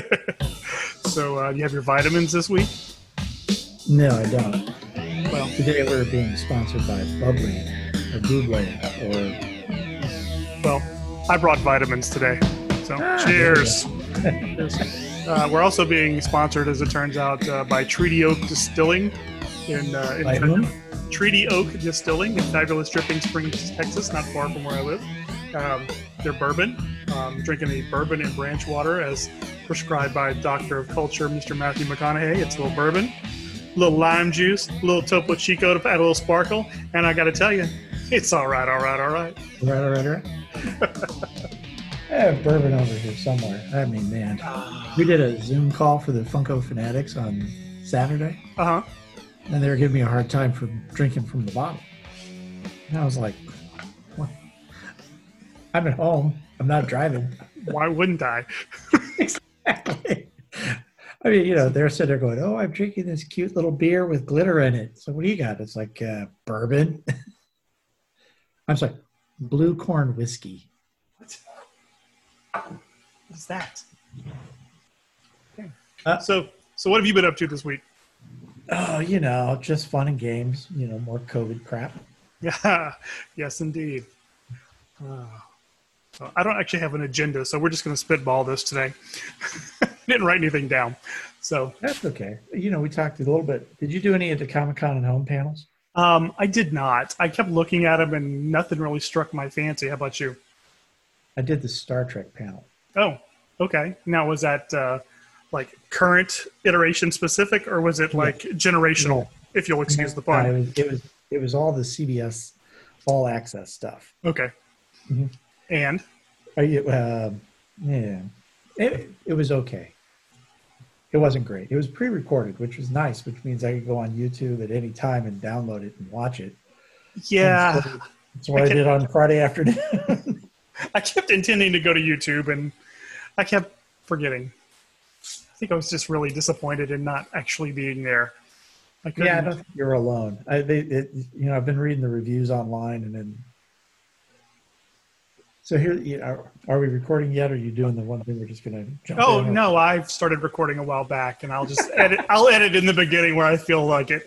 so, uh, you have your vitamins this week? No, I don't. Well, Today we're being sponsored by Bubbly or Buble or well, I brought vitamins today. So, Ah, cheers. Cheers. Uh, we're also being sponsored, as it turns out, uh, by Treaty Oak Distilling in, uh, in? Treaty Oak Distilling in fabulous Dripping Springs, Texas, not far from where I live. Um, they're bourbon. Um, drinking a bourbon and branch water as prescribed by Doctor of Culture, Mr. Matthew McConaughey. It's a little bourbon, a little lime juice, a little Topo Chico to add a little sparkle. And I got to tell you, it's all right, all right, all right. Right, all right, all right. I have bourbon over here somewhere. I mean, man, we did a Zoom call for the Funko Fanatics on Saturday, Uh huh. and they were giving me a hard time for drinking from the bottle. And I was like, what? I'm at home. I'm not driving. Why wouldn't I? exactly. I mean, you know, they're sitting there going, "Oh, I'm drinking this cute little beer with glitter in it." So, what do you got? It's like uh, bourbon. I'm sorry, blue corn whiskey. What's that? Okay. Uh, so, so what have you been up to this week? Oh, you know, just fun and games. You know, more COVID crap. Yeah, yes, indeed. Uh, so I don't actually have an agenda, so we're just going to spitball this today. Didn't write anything down. So That's okay. You know, we talked a little bit. Did you do any of the Comic Con and home panels? um, I did not. I kept looking at them, and nothing really struck my fancy. How about you? I did the Star Trek panel. Oh, okay. Now was that uh, like current iteration specific, or was it like generational? If you'll excuse the pun. it was it was it was all the CBS all access stuff. Okay. Mhm. And Are you? Uh, yeah, it, it was okay. It wasn't great. It was pre-recorded, which was nice, which means I could go on YouTube at any time and download it and watch it. yeah. So that's what I did on Friday afternoon. I kept intending to go to YouTube and I kept forgetting. I think I was just really disappointed in not actually being there. I yeah, I don't think you're alone. I, they, it, you know, I've been reading the reviews online, and then. So here, know, are we recording yet? Or are you doing the one thing we're just going to jump? oh in? no, I've started recording a while back, and I'll just edit. I'll edit in the beginning where I feel like it.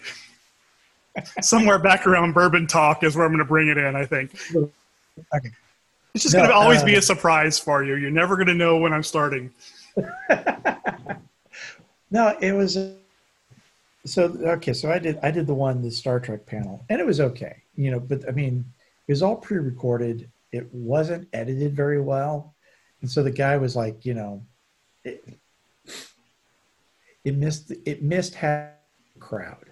Somewhere back around bourbon talk is where I'm going to bring it in. I think Okay. it's just No, going to always be uh, a surprise for you. You're never going to know when I'm starting. No, it was. So okay, so I did I did the one the Star Trek panel, and it was okay, you know. But I mean, it was all pre-recorded. It wasn't edited very well, and so the guy was like, you know, it, it missed it missed half the crowd,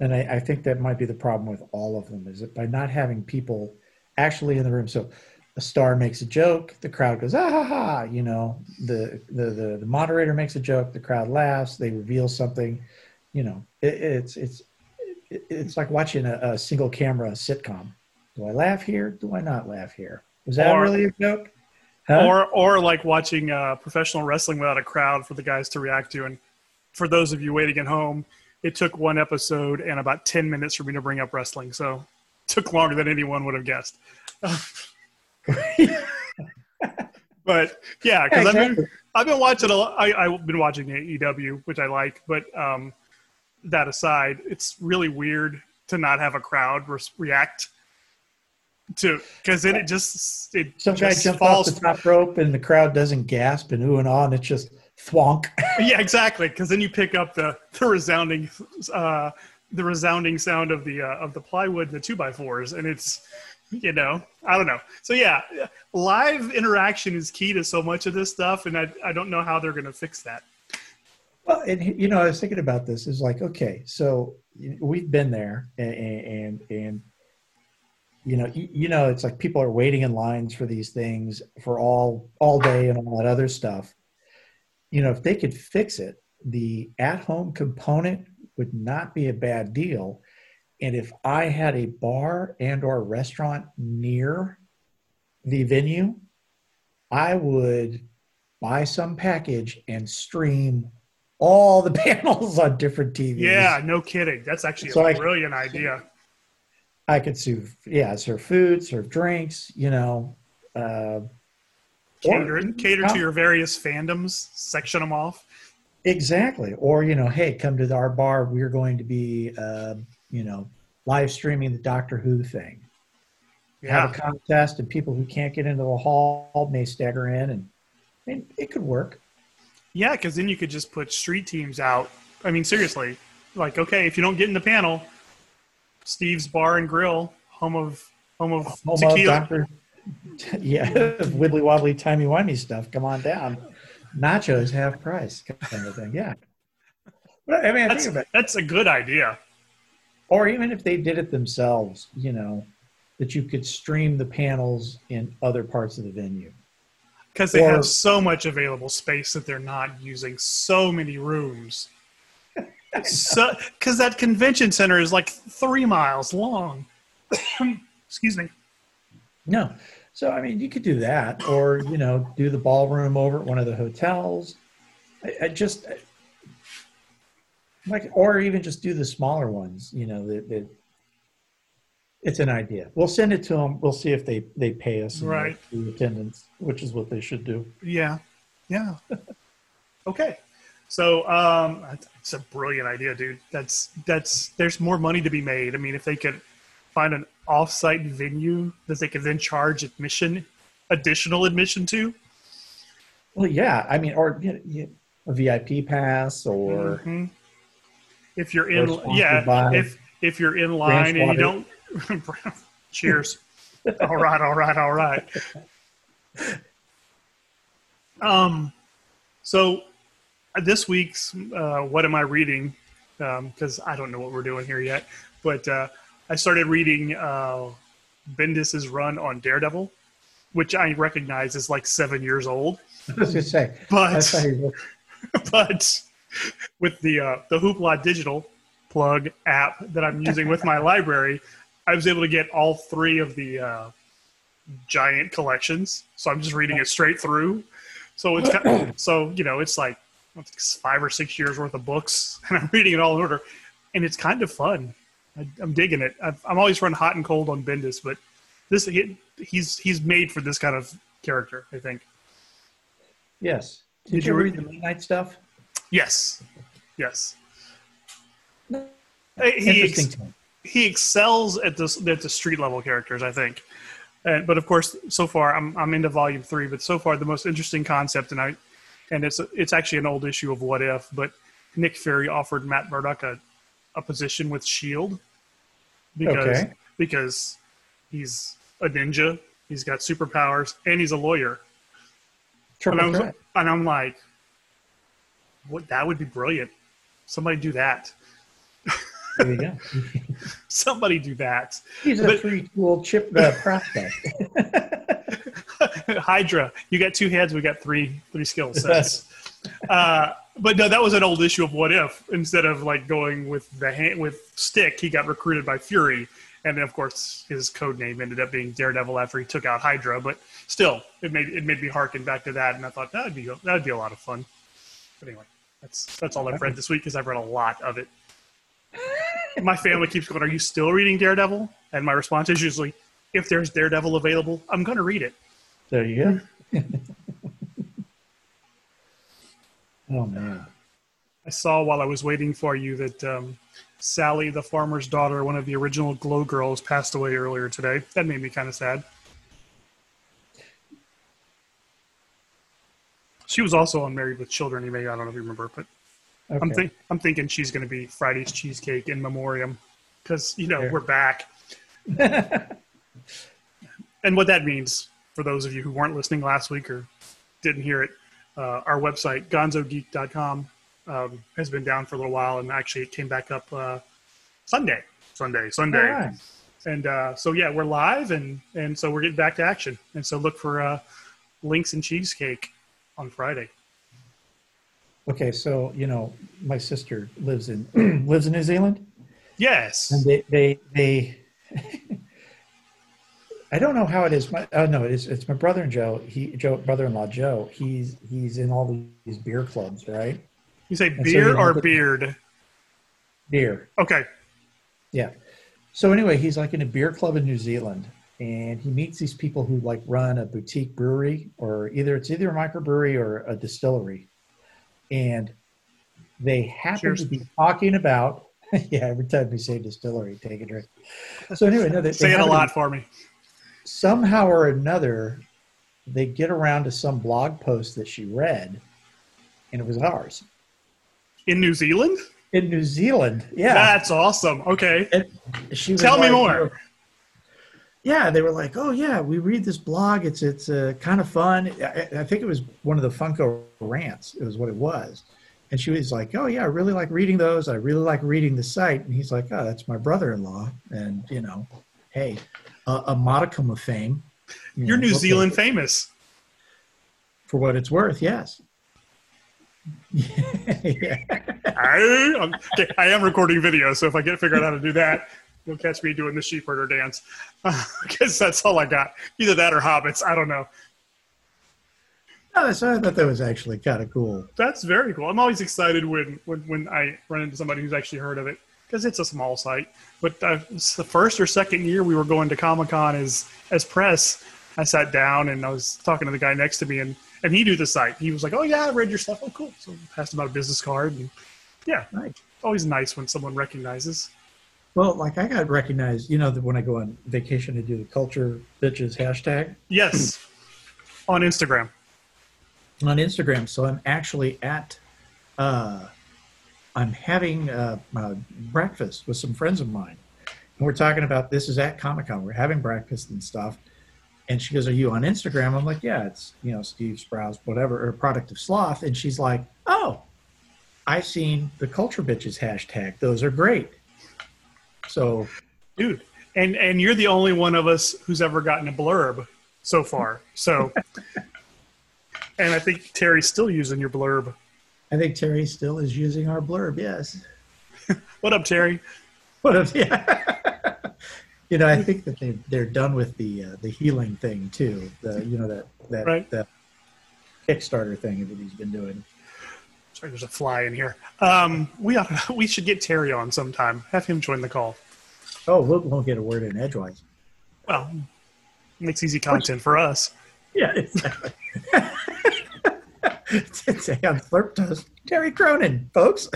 and I, I think that might be the problem with all of them is that by not having people actually in the room. So a star makes a joke, the crowd goes ah ha ha. You know, the the the, the moderator makes a joke, the crowd laughs. They reveal something. You know, it, it's it's it's like watching a, a single camera sitcom. Do I laugh here? Do I not laugh here? Was that Or- really a joke? Huh? Or or like watching uh, professional wrestling without a crowd for the guys to react to. And for those of you waiting at home, it took one episode and about ten minutes for me to bring up wrestling. So it took longer than anyone would have guessed. but yeah, because I've been I've been watching a lot. I, I've been watching AEW, which I like, but um, that aside, it's really weird to not have a crowd res- react to because then it just it Some guy jumps falls off the top rope and the crowd doesn't gasp and ooh and ah, and it's just thwonk. yeah, exactly. Because then you pick up the the resounding uh, the resounding sound of the uh, of the plywood and the two by fours, and it's you know I don't know. So yeah, live interaction is key to so much of this stuff, and I I don't know how they're going to fix that. Well, and you know, I was thinking about this. Is like, okay, so we've been there, and and, and you know, you, you know, it's like people are waiting in lines for these things for all all day and all that other stuff. You know, if they could fix it, the at-home component would not be a bad deal. And if I had a bar and or restaurant near the venue, I would buy some package and stream all the panels on different TVs. Yeah, no kidding. That's actually So a I- brilliant idea. I could serve, yeah, serve food, serve drinks, you know. Uh, cater, Or- cater to your various fandoms, section them off. Exactly. Or, you know, hey, come to our bar. We're going to be, uh, you know, live streaming the Doctor Who thing. Yeah, Have a contest, and people who can't get into the hall may stagger in, and, and it could work. yeah, because then you could just put street teams out. I mean, seriously, like okay, if you don't get in the panel, Steve's Bar and Grill, home of home of Home of tequila. Doctor, yeah, wibbly wobbly, timey wimey stuff. Come on down. Nachos half price, kind of thing. Yeah. But I mean, I That's, think about that's a good idea. or even if they did it themselves, you know, that you could stream the panels in other parts of the venue. Because they Or- have so much available space that they're not using so many rooms. So, because that convention center is like three miles long. Excuse me. No. So I mean, you could do that, or you know, do the ballroom over at one of the hotels. I, I just like, or even just do the smaller ones. You know, that, that it's an idea. We'll send it to them. We'll see if they they pay us Right. the attendance, which is what they should do. Yeah, yeah. okay, so um, it's a brilliant idea, dude. That's that's there's more money to be made. I mean, if they could find an off-site venue that they could then charge admission, additional admission to. Well, yeah. I mean, or you know, a VIP pass, or Mhm. if you're in, yeah, if if you're in line and you don't, cheers. all right, all right, all right. Um, so this week's uh, what am I reading? Because I don't know what we're doing here yet, but uh, I started reading uh, Bendis's run on Daredevil, which I recognize is like seven years old, I was gonna say, but that's how you but with the uh, the Hoopla digital plug app that I'm using with my library, I was able to get all three of the uh, giant collections. So I'm just reading it straight through. So it's kind so you know it's like I think five or six years worth of books, and I'm reading it all in order, and it's kind of fun. I, I'm digging it. I've, I'm always run hot and cold on Bendis, but this he, he's he's made for this kind of character. I think. Yes. Did, Did you read read- the Midnight stuff? Yes. Yes. No. Uh, he, Interesting. ex- he excels at the at the street level characters, I think. And, but of course, so far I'm I'm into volume three. But so far, the most interesting concept, and I, and it's it's actually an old issue of What If. But Nick Fury offered Matt Murdock a, a position with Shield because Okay. because he's a ninja, he's got superpowers, and he's a lawyer. And I'm, and I'm like, what? That would be brilliant. Somebody do that. There you go. Somebody do that. He's a But- free tool chip uh, prospect. Hydra, you got two heads. We got three three skill sets. uh, but no, that was an old issue of What If. Instead of like going with the hand with Stick, he got recruited by Fury, and then of course his code name ended up being Daredevil after he took out Hydra. But still, it made it made me harken back to that, and I thought that'd be that'd be a lot of fun. But anyway, that's that's all I've read this week because I've read a lot of it. My family keeps going, "Are you still reading Daredevil?" And my response is usually, "If there's Daredevil available, I'm going to read it." There you go. oh man. I saw while I was waiting for you that um, Sally, the farmer's daughter, one of the original Glow Girls, passed away earlier today. That made me kind of sad. She was also on Married with Children. You may I don't know if you remember, but I'm think I'm thinking she's going to be Friday's cheesecake in memoriam because you know we're back. and what that means for those of you who weren't listening last week or didn't hear it, uh, our website gonzogeek.com um, has been down for a little while, and actually it came back up uh, Sunday, Sunday, Sunday. Right. And uh, so yeah, we're live, and and so we're getting back to action. And so look for uh, links and cheesecake on Friday. Okay, so you know, my sister lives in lives in New Zealand, Yes. and they they they. I don't know how it is. My oh no, it's it's my brother and Joe. He Joe brother-in-law Joe. He's he's in all these beer clubs, right? You say so beer know or the- beard? Beer. Okay. Yeah. So anyway, he's like in a beer club in New Zealand, and he meets these people who like run a boutique brewery or either it's either a microbrewery or a distillery and they happen Cheers. to be talking about yeah every time we say distillery take a drink so anyway no, they, Say they it a happen to lot for me. Somehow or another they get around to some blog post that she read and it was ours In New Zealand? in new zealand yeah That's awesome. Okay. Tell me like, more. yeah they were like oh yeah we read this blog it's it's uh, kind of fun I, I think it was one of the funko rants it was what it was and she was like oh yeah i really like reading those i really like reading the site and he's like oh that's my brother-in-law and you know hey a, a modicum of fame you You're know, New. Zealand famous. for what it's worth yes yeah. I, I'm- okay, I am recording video, so if I get figure out how to do that, you'll catch me doing the sheep herder dance. Because that's all I got. Either that or hobbits. I don't know. No, so I thought that was actually kind of cool. That's very cool. I'm always excited when when, when I run into somebody who's actually heard of it because it's a small site. But uh, it's the first or second year we were going to Comic Con as as press, I sat down and I was talking to the guy next to me, and and he knew the site. He was like, "Oh yeah, I read your stuff. Oh cool." So I passed him out a business card, and yeah, Nice. always nice when someone recognizes. Well, like I got recognized, you know, that when I go on vacation to do the culture bitches hashtag Yes, on Instagram. on Instagram. So I'm actually at, uh, I'm having uh, uh, breakfast with some friends of mine. And we're talking about this is at Comic Con. We're having breakfast and stuff. And she goes, Are you on Instagram? I'm like, Yeah, it's, you know, Steve Sprouse, whatever, or product of sloth. And she's like, Oh, I've seen the culture bitches hashtag. Those are great. So dude and and you're the only one of us who's ever gotten a blurb so far so and i think terry's still using your blurb I think Terry still is using our blurb. Yes. what up terry What if, yeah. you know, I think that they they're done with the uh, the healing thing too. The you know that that Right. that Kickstarter thing that he's been doing. sorry there's a fly in here um we ought to, we should get terry on sometime have him join the call Oh, we'll, we'll get a word in edgewise. well makes easy content for us Yeah, exactly. Today on Slurp Toast, Terry Cronin, folks.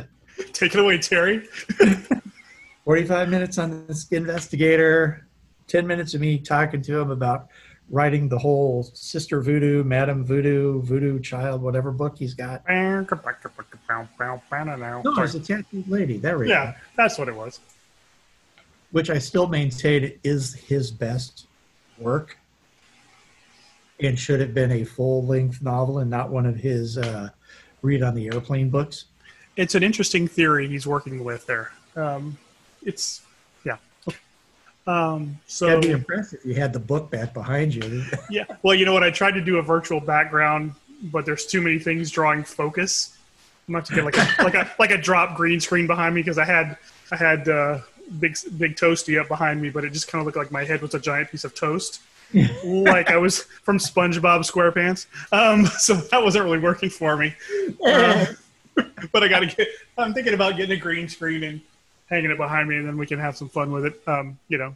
take it away terry 45 minutes on this investigator, 10 minutes of me talking to him about writing the whole Sister Voodoo, Madam Voodoo, Voodoo Child, whatever book he's got. No, it's a tattooed lady. There we yeah go. that's what it was Which I still maintain is his best work and should have been a full length novel and not one of his uh, read on the airplane books. it's an interesting theory he's working with there um it's yeah um so That'd be impressive if you had the book back behind you. Yeah. Well, you know what? I tried to do a virtual background, but there's too many things drawing focus. I'm about to get like a like a like a drop green screen behind me because I had I had uh, big big toasty up behind me, but it just kind of looked like my head was a giant piece of toast, like I was from SpongeBob SquarePants. Um, so that wasn't really working for me. Um, but I got to get. I'm thinking about getting a green screen and hanging it behind me, and then we can have some fun with it. Um, you know,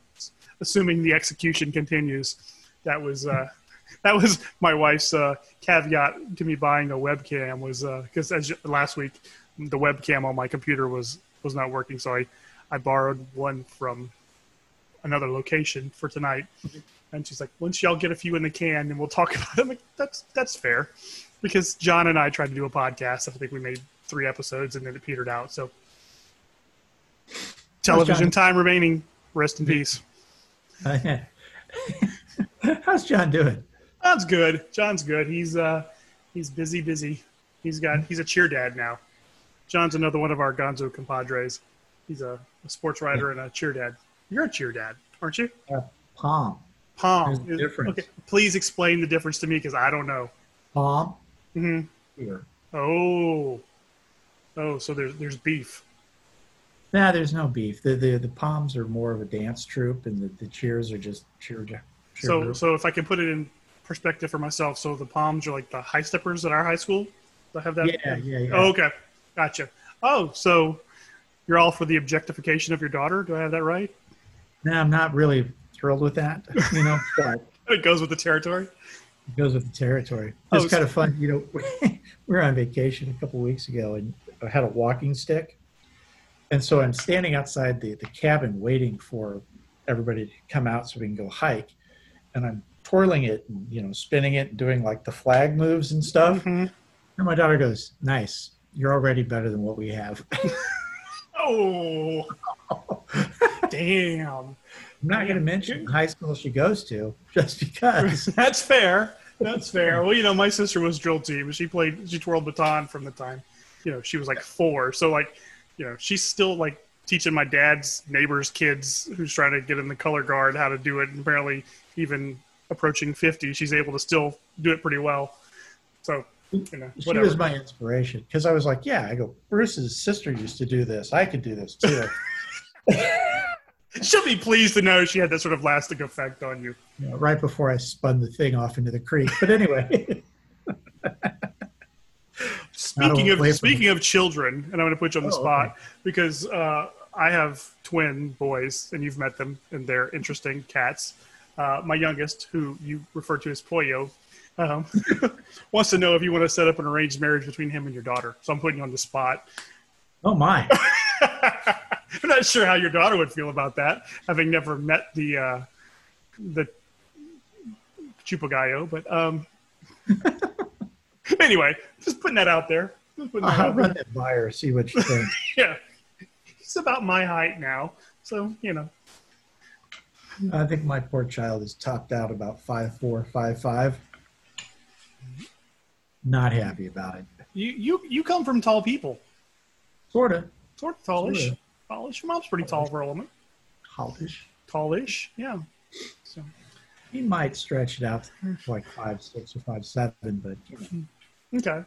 assuming the execution continues. That was uh, that was my wife's uh, caveat to me buying a webcam was because as last week the webcam on my computer was was not working, so I I borrowed one from another location for tonight. And she's like, once y'all get a few in the can, then we'll talk about it. I'm like, that's that's fair, because John and I tried to do a podcast. I think we made three episodes, and then it petered out. So, television time remaining. Rest in peace. How's John doing? John's good. John's good. He's uh he's busy, busy. He's got he's a cheer dad now. John's another one of our Gonzo compadres. He's a, a sports writer and a cheer dad. You're a cheer dad, aren't you? Palm. Palm. There's a difference. Okay, please explain the difference to me because I don't know. Palm. hmm Here. Oh, oh, so there's there's beef. Nah, there's no beef. The, the the Palms are more of a dance troupe, and the, the cheers are just cheer. cheer So group. so if I can put it in perspective for myself, so the Palms are like the high steppers at our high school. Do I have that? yeah, yeah, yeah. Oh, okay, gotcha. Oh, so you're all for the objectification of your daughter? Do I have that right? No, I'm not really thrilled with that, you know. but It goes with the territory. it goes with the territory. Oh, It's so- kind of fun, you know. we were on vacation a couple weeks ago, and I had a walking stick, and so I'm standing outside the the cabin waiting for everybody to come out so we can go hike, and I'm twirling it, and, you know, spinning it, and doing like the flag moves and stuff. Mhm. And my daughter goes, "Nice, you're already better than what we have." Oh, damn. I'm not going to mention the high school she goes to just because. That's fair. That's fair. Well, you know, my sister was drill team. She played, she twirled baton from the time, you know, she was like four. So, like, you know, she's still like teaching my dad's neighbor's kids who's trying to get in the color guard how to do it. And apparently, even approaching 50, she's able to still do it pretty well. So, you know, She was my inspiration because I was like, yeah, I go, Bruce's sister used to do this. I could do this too. She'll be pleased to know she had that sort of lasting effect on you. you know, right before I spun the thing off into the creek. But anyway, Speaking of speaking of children, and I'm going to put you on the Oh, spot because uh, I have twin boys, and you've met them, and they're interesting cats. Uh, my youngest, who you refer to as Pollo, um, wants to know if you want to set up an arranged marriage between him and your daughter. So I'm putting you on the spot. oh my, I'm not sure how your daughter would feel about that, having never met the uh, the Chupagallo. But um, anyway, just putting that out there. Just putting that I'll out there. run that by her, see what you think. Yeah. He's about my height now. So, you know. I think my poor child is topped out about five four, five five. Not happy about it. You you you come from tall people. Sort of Sort of tallish. Sorta. Tallish. Your mom's pretty tall for a woman. tallish. Tallish. Yeah. So He might stretch it out to like five six or five seven, but you know, okay.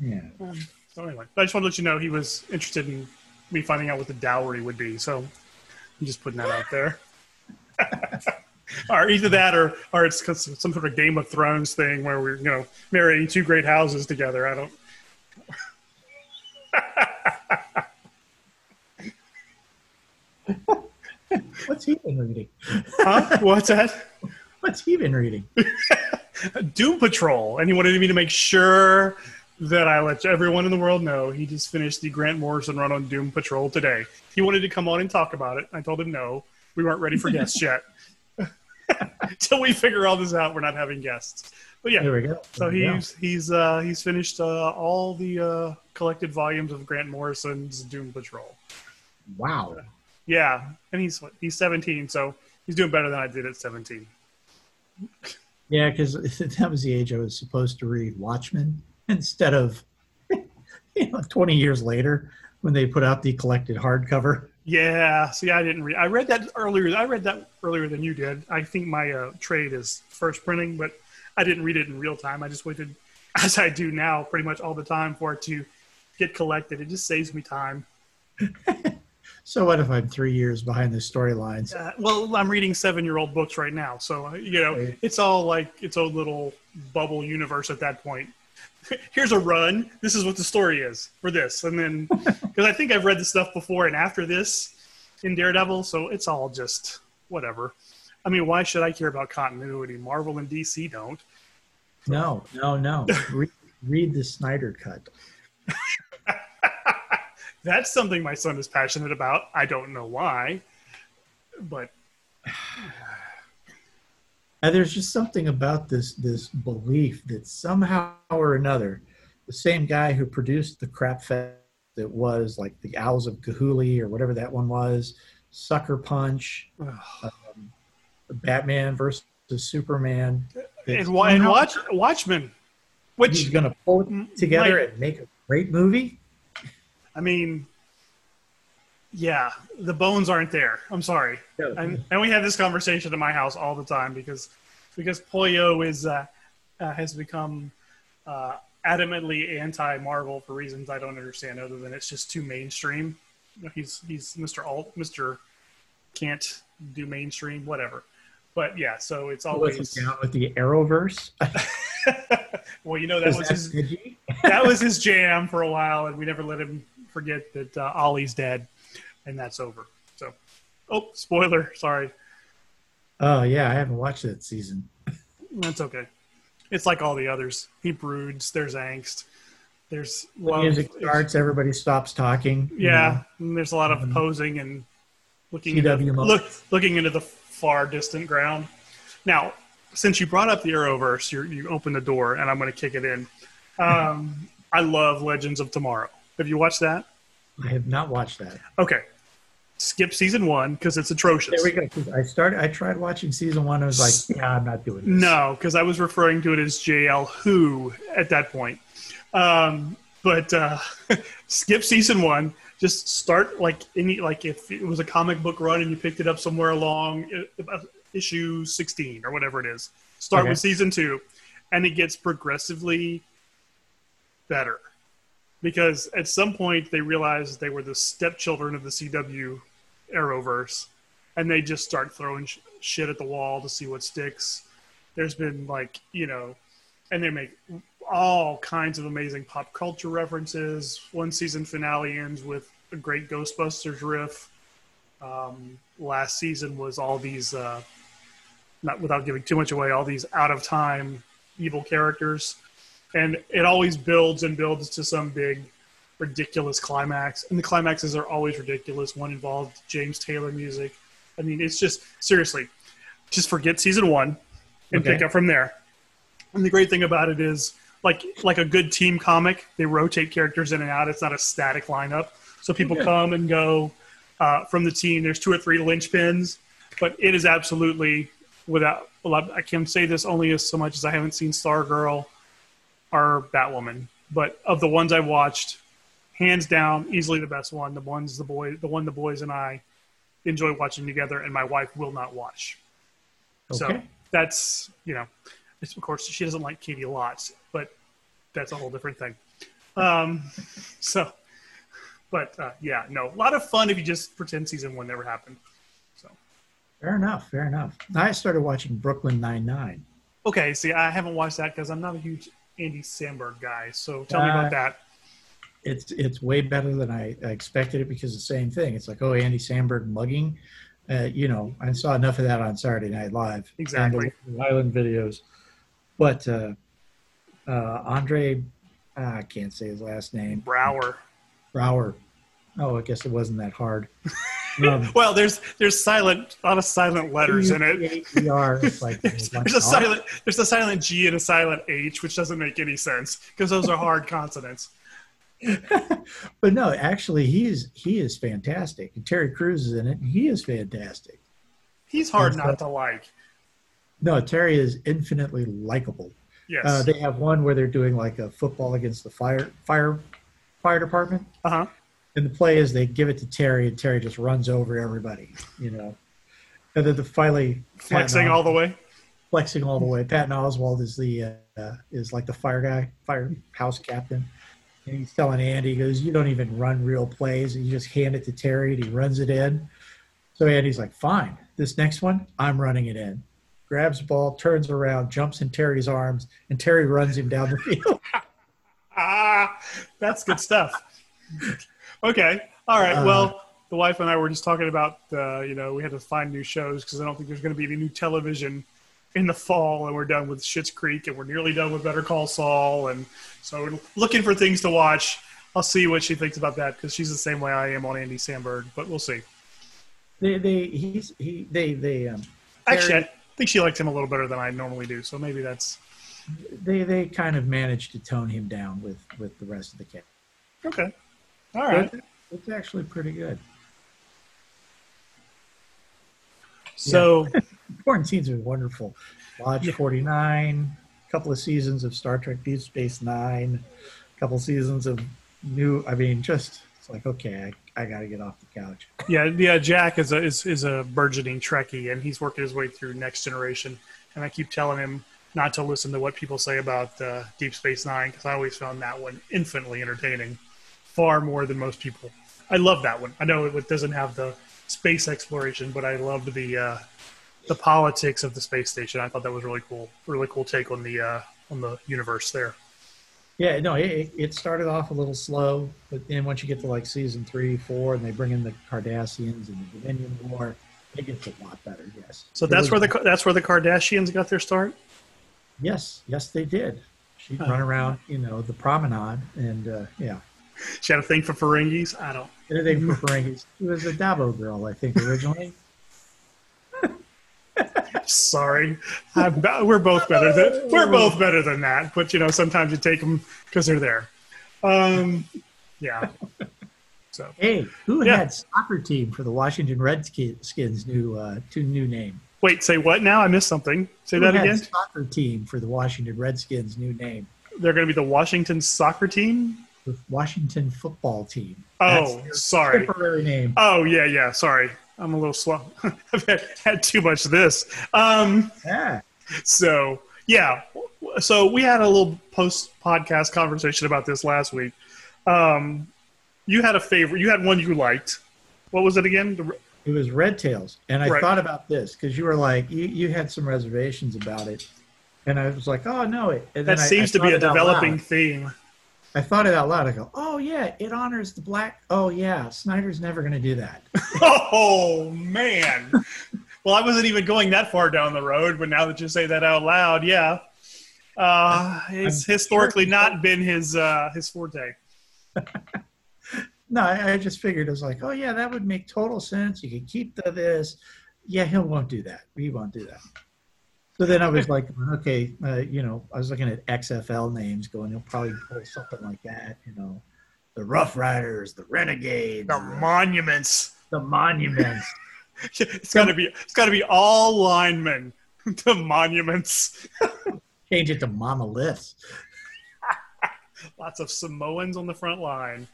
yeah. Um, so anyway, I just want to let you know he was interested in me finding out what the dowry would be. So I'm just putting that out there. or either that, or or it's some sort of Game of Thrones thing where we're you know marrying two great houses together. I don't. What's he been reading? Huh? What's that? What's he been reading? Doom Patrol, and he wanted me to make sure that I let everyone in the world know he just finished the Grant Morrison run on Doom Patrol today. He wanted to come on and talk about it. I told him no, we weren't ready for guests yet. Till we figure all this out, we're not having guests. But yeah, There we go. so There he's he's uh, he's finished uh, all the uh, collected volumes of Grant Morrison's Doom Patrol. wow. Yeah, and he's he's 17, so he's doing better than I did at 17. Yeah, because that was the age I was supposed to read Watchmen instead of, you know, 20 years later when they put out the collected hardcover. Yeah, see, I didn't read. I read that earlier. I read that earlier than you did. I think my uh, trade is first printing, but I didn't read it in real time. I just waited, as I do now, pretty much all the time for it to get collected. It just saves me time. So what if I'm three years behind the storylines? Uh, well, I'm reading seven-year-old books right now, so uh, you know Right. it's all like its own little bubble universe at that point. Here's a run. This is what the story is for this, and then because I think I've read the stuff before and after this in Daredevil, so it's all just whatever. I mean, why should I care about continuity? Marvel and DC don't. No, no, no. read, read the Snyder cut. That's something my son is passionate about. I don't know why, but And there's just something about this this belief that somehow or another, the same guy who produced the crap fest that was like the Owls of Ga'Hoole or whatever that one was, Sucker Punch, um, Batman versus Superman, and, and watch Watchmen, which he's going to pull it together and make a great movie. I mean, yeah, the bones aren't there. I'm sorry, and, and we have this conversation in my house all the time because because Pollo is uh, uh, has become uh, adamantly anti-Marvel for reasons I don't understand, other than it's just too mainstream. He's he's Mr. Alt, Mr. Can't do mainstream, whatever. But yeah, so it's always down with the Arrowverse? well, you know that was that his edgy? that was his jam for a while, and we never let him forget that uh, Ollie's dead, and that's over. So, oh, spoiler, sorry. Oh yeah, I haven't watched that season. That's okay. It's like all the others. He broods. There's angst. There's The music starts, everybody stops talking. you Yeah, and there's a lot of Mhm. posing and looking into, look, looking into the far distant ground. Now, since you brought up the Arrowverse, you you opened the door, and I'm going to kick it in. Um, I love Legends of Tomorrow. Have you watched that? I have not watched that. Okay, skip season one because it's atrocious. There we go. I started. I tried watching season one. I was like, yeah, I'm not doing this. No, because I was referring to it as JL Who at that point. Um, but uh, skip season one. Just start like any like if it was a comic book run and you picked it up somewhere along uh, issue sixteen or whatever it is. Start Okay. with season two, and it gets progressively better because at some point they realized they were the stepchildren of the CW Arrowverse, and they just start throwing sh- shit at the wall to see what sticks. There's been like you know, and they make all kinds of amazing pop culture references. One season finale ends with a great Ghostbusters riff. Um, last season was all these, uh, not without giving too much away, all these out of time evil characters, and it always builds and builds to some big ridiculous climax, and the climaxes are always ridiculous. One involved James Taylor music. I mean, it's just seriously, just forget season one and Okay. pick up from there. And the great thing about it is, like like a good team comic, they rotate characters in and out. It's not a static lineup, so people Okay. come and go uh, from the team. There's two or three linchpins, but it is absolutely without. a lot- I can say this only as so much as I haven't seen Stargirl or Batwoman, but of the ones I've watched, hands down, easily the best one. The ones the boy, the one the boys and I enjoy watching together, and my wife will not watch. So that's you know, it's, of course she doesn't like Caity Lotz, but that's a whole different thing. Um, so, but uh, yeah, no, a lot of fun if you just pretend season one never happened. So Fair enough. Fair enough. I started watching Brooklyn Nine Nine. okay, see, I haven't watched that because I'm not a huge Andy Samberg guy. So tell me Uh, about that. It's it's way better than I, I expected it because the same thing. It's like, oh, Andy Samberg mugging. Uh, you know, I saw enough of that on Saturday Night Live. Exactly. The Island videos. But uh, uh, Andre, ah, I can't say his last name. Braugher. Braugher. Oh, I guess it wasn't that hard. Um, Well, there's there's silent a lot of silent letters in it. E-R, like, There's, there's a silent there's a silent G and a silent H, which doesn't make any sense because those are hard consonants. but no, actually, he is he is fantastic. And Terry Crews is in it, and he is fantastic. He's hard That's not to like. No, Terry is infinitely likable. Yes. Uh, they have one where they're doing like a football against the fire fire fire department, Uh huh. And the play is they give it to Terry, and Terry just runs over everybody, you know. And then the finally Flexing all the way. flexing all the way. Patton Oswalt is the uh, is like the fire guy, firehouse captain, and he's telling Andy, he goes, "You don't even run real plays, you just hand it to Terry, and he runs it in." So Andy's like, "Fine, this next one, I'm running it in." Grabs the ball, turns around, jumps in Terry's arms, and Terry runs him down the field. Ah, that's good stuff. okay. All right. Uh, well, the wife and I were just talking about, uh, you know, we had to find new shows because I don't think there's going to be any new television in the fall, and we're done with Schitt's Creek, and we're nearly done with Better Call Saul, and so we're looking for things to watch. I'll see what she thinks about that because she's the same way I am on Andy Samberg, but we'll see. they, they, he's, he, they, they, um, Actually, I think she likes him a little better than I normally do, so maybe that's they, they kind of managed to tone him down with, with the rest of the cast. okay. All right. But it's actually pretty good. So. Quarantines are wonderful. Lodge Yeah. 49, a couple of seasons of Star Trek Deep Space Nine, a couple seasons of new. I mean, just it's like okay, I, I got to get off the couch. Yeah, yeah. Jack is a is, is a burgeoning Trekkie, and he's working his way through Next Generation. And I keep telling him not to listen to what people say about uh, Deep Space Nine because I always found that one infinitely entertaining, far more than most people. I love that one. I know it doesn't have the space exploration, but I loved the uh, the politics of the space station. I thought that was really cool. Really cool take on the uh, on the universe there. Yeah, no, it, it started off a little slow, but then once you get to like season three, four, and they bring in the Cardassians and the Dominion War, It gets a lot better. Yes. So It that's where the that's where the Kardashians got their start. Yes, yes, they did. She'd Oh. run around, you know, the promenade, and uh, yeah, She had a thing for Ferengis. I don't. anything for Ferengis. She was a Dabo girl, I think, originally. Sorry, we're both better than we're both better than that. But you know, sometimes you take them because they're there. Um, yeah. So Hey, who Yeah. had soccer team for the Washington Redskins' new uh, two new name? wait, say what now? I missed something. Say Who that had again. Soccer team for the Washington Redskins' new name. They're going to be the Washington soccer team. The Washington football team. Oh, sorry. Temporary name. Oh yeah, yeah. Sorry, I'm a little slow. I've had, had too much of this. Um, Yeah. so yeah, so we had a little post podcast conversation about this last week. Um, you had a favorite. You had one you liked. What was it again? The, It was Red Tails, and I Right. thought about this because you were like you, you had some reservations about it, and I was like, oh no, it. That I- seems I to be a developing theme. I thought it out loud. I go, oh yeah, it honors the black. Oh yeah, Snyder's never going to do that. Oh man. well, I wasn't even going that far down the road, but now that you say that out loud, yeah. Uh, it's I'm historically sure- not been his uh, his forte. No, I, I just figured it was like, oh yeah, that would make total sense. You could keep the this. Yeah, he won't do that. He won't do that. So then I was like, okay, uh, you know, I was looking at XFL names, going, he'll probably pull something like that, you know, the Rough Riders, the Renegades, The the, monuments. the Monuments. It's got to be. It's got to be all linemen. The monuments. Change it to monoliths. Lots of Samoans on the front line.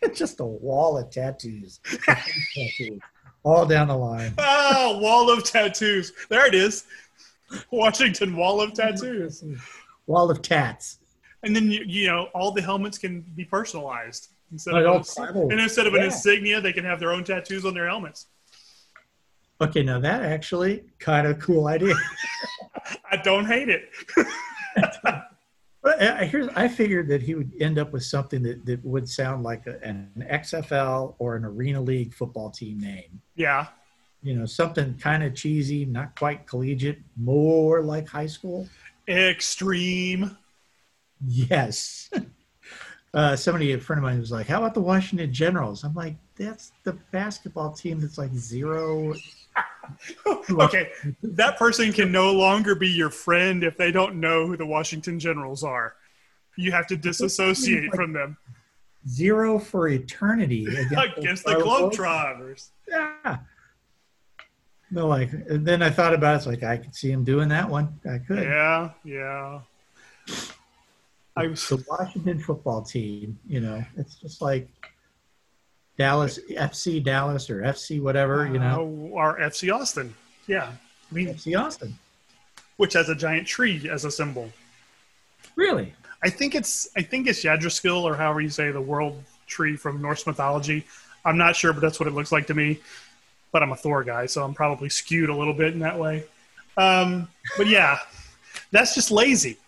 It's just a wall of tattoos, tattoos all down the line. Ah, wall of tattoos. There it is. Washington Wall of Tattoos. Wall of tats. And then you, you know all the helmets can be personalized instead Like of and instead of an insignia, they can have their own tattoos on their helmets. Okay, now that actually kind of cool idea. I don't hate it. But I, here's, I figured that he would end up with something that, that would sound like a, an XFL or an Arena League football team name. Yeah. You know, something kind of cheesy, not quite collegiate, more like high school. Extreme. Yes. Uh, somebody, a friend of mine, was like, "How about the Washington Generals?" I'm like, "That's the basketball team that's like zero. okay, that person can no longer be your friend if they don't know who the Washington Generals are. You have to disassociate from them zero for eternity against, against the Globetrotters. Yeah. No, like, and then I thought about it. It's like I could see him doing that one. I could. Yeah, yeah. I was The Washington football team, you know, it's just like Dallas FC Dallas or FC whatever, you know, Uh, our FC Austin. Yeah, I mean, FC Austin. which has a giant tree as a symbol. Really? I think it's I think it's Yggdrasil or however you say the world tree from Norse mythology. I'm not sure, but that's what it looks like to me. But I'm a Thor guy, so I'm probably skewed a little bit in that way. Um, but yeah, that's just lazy.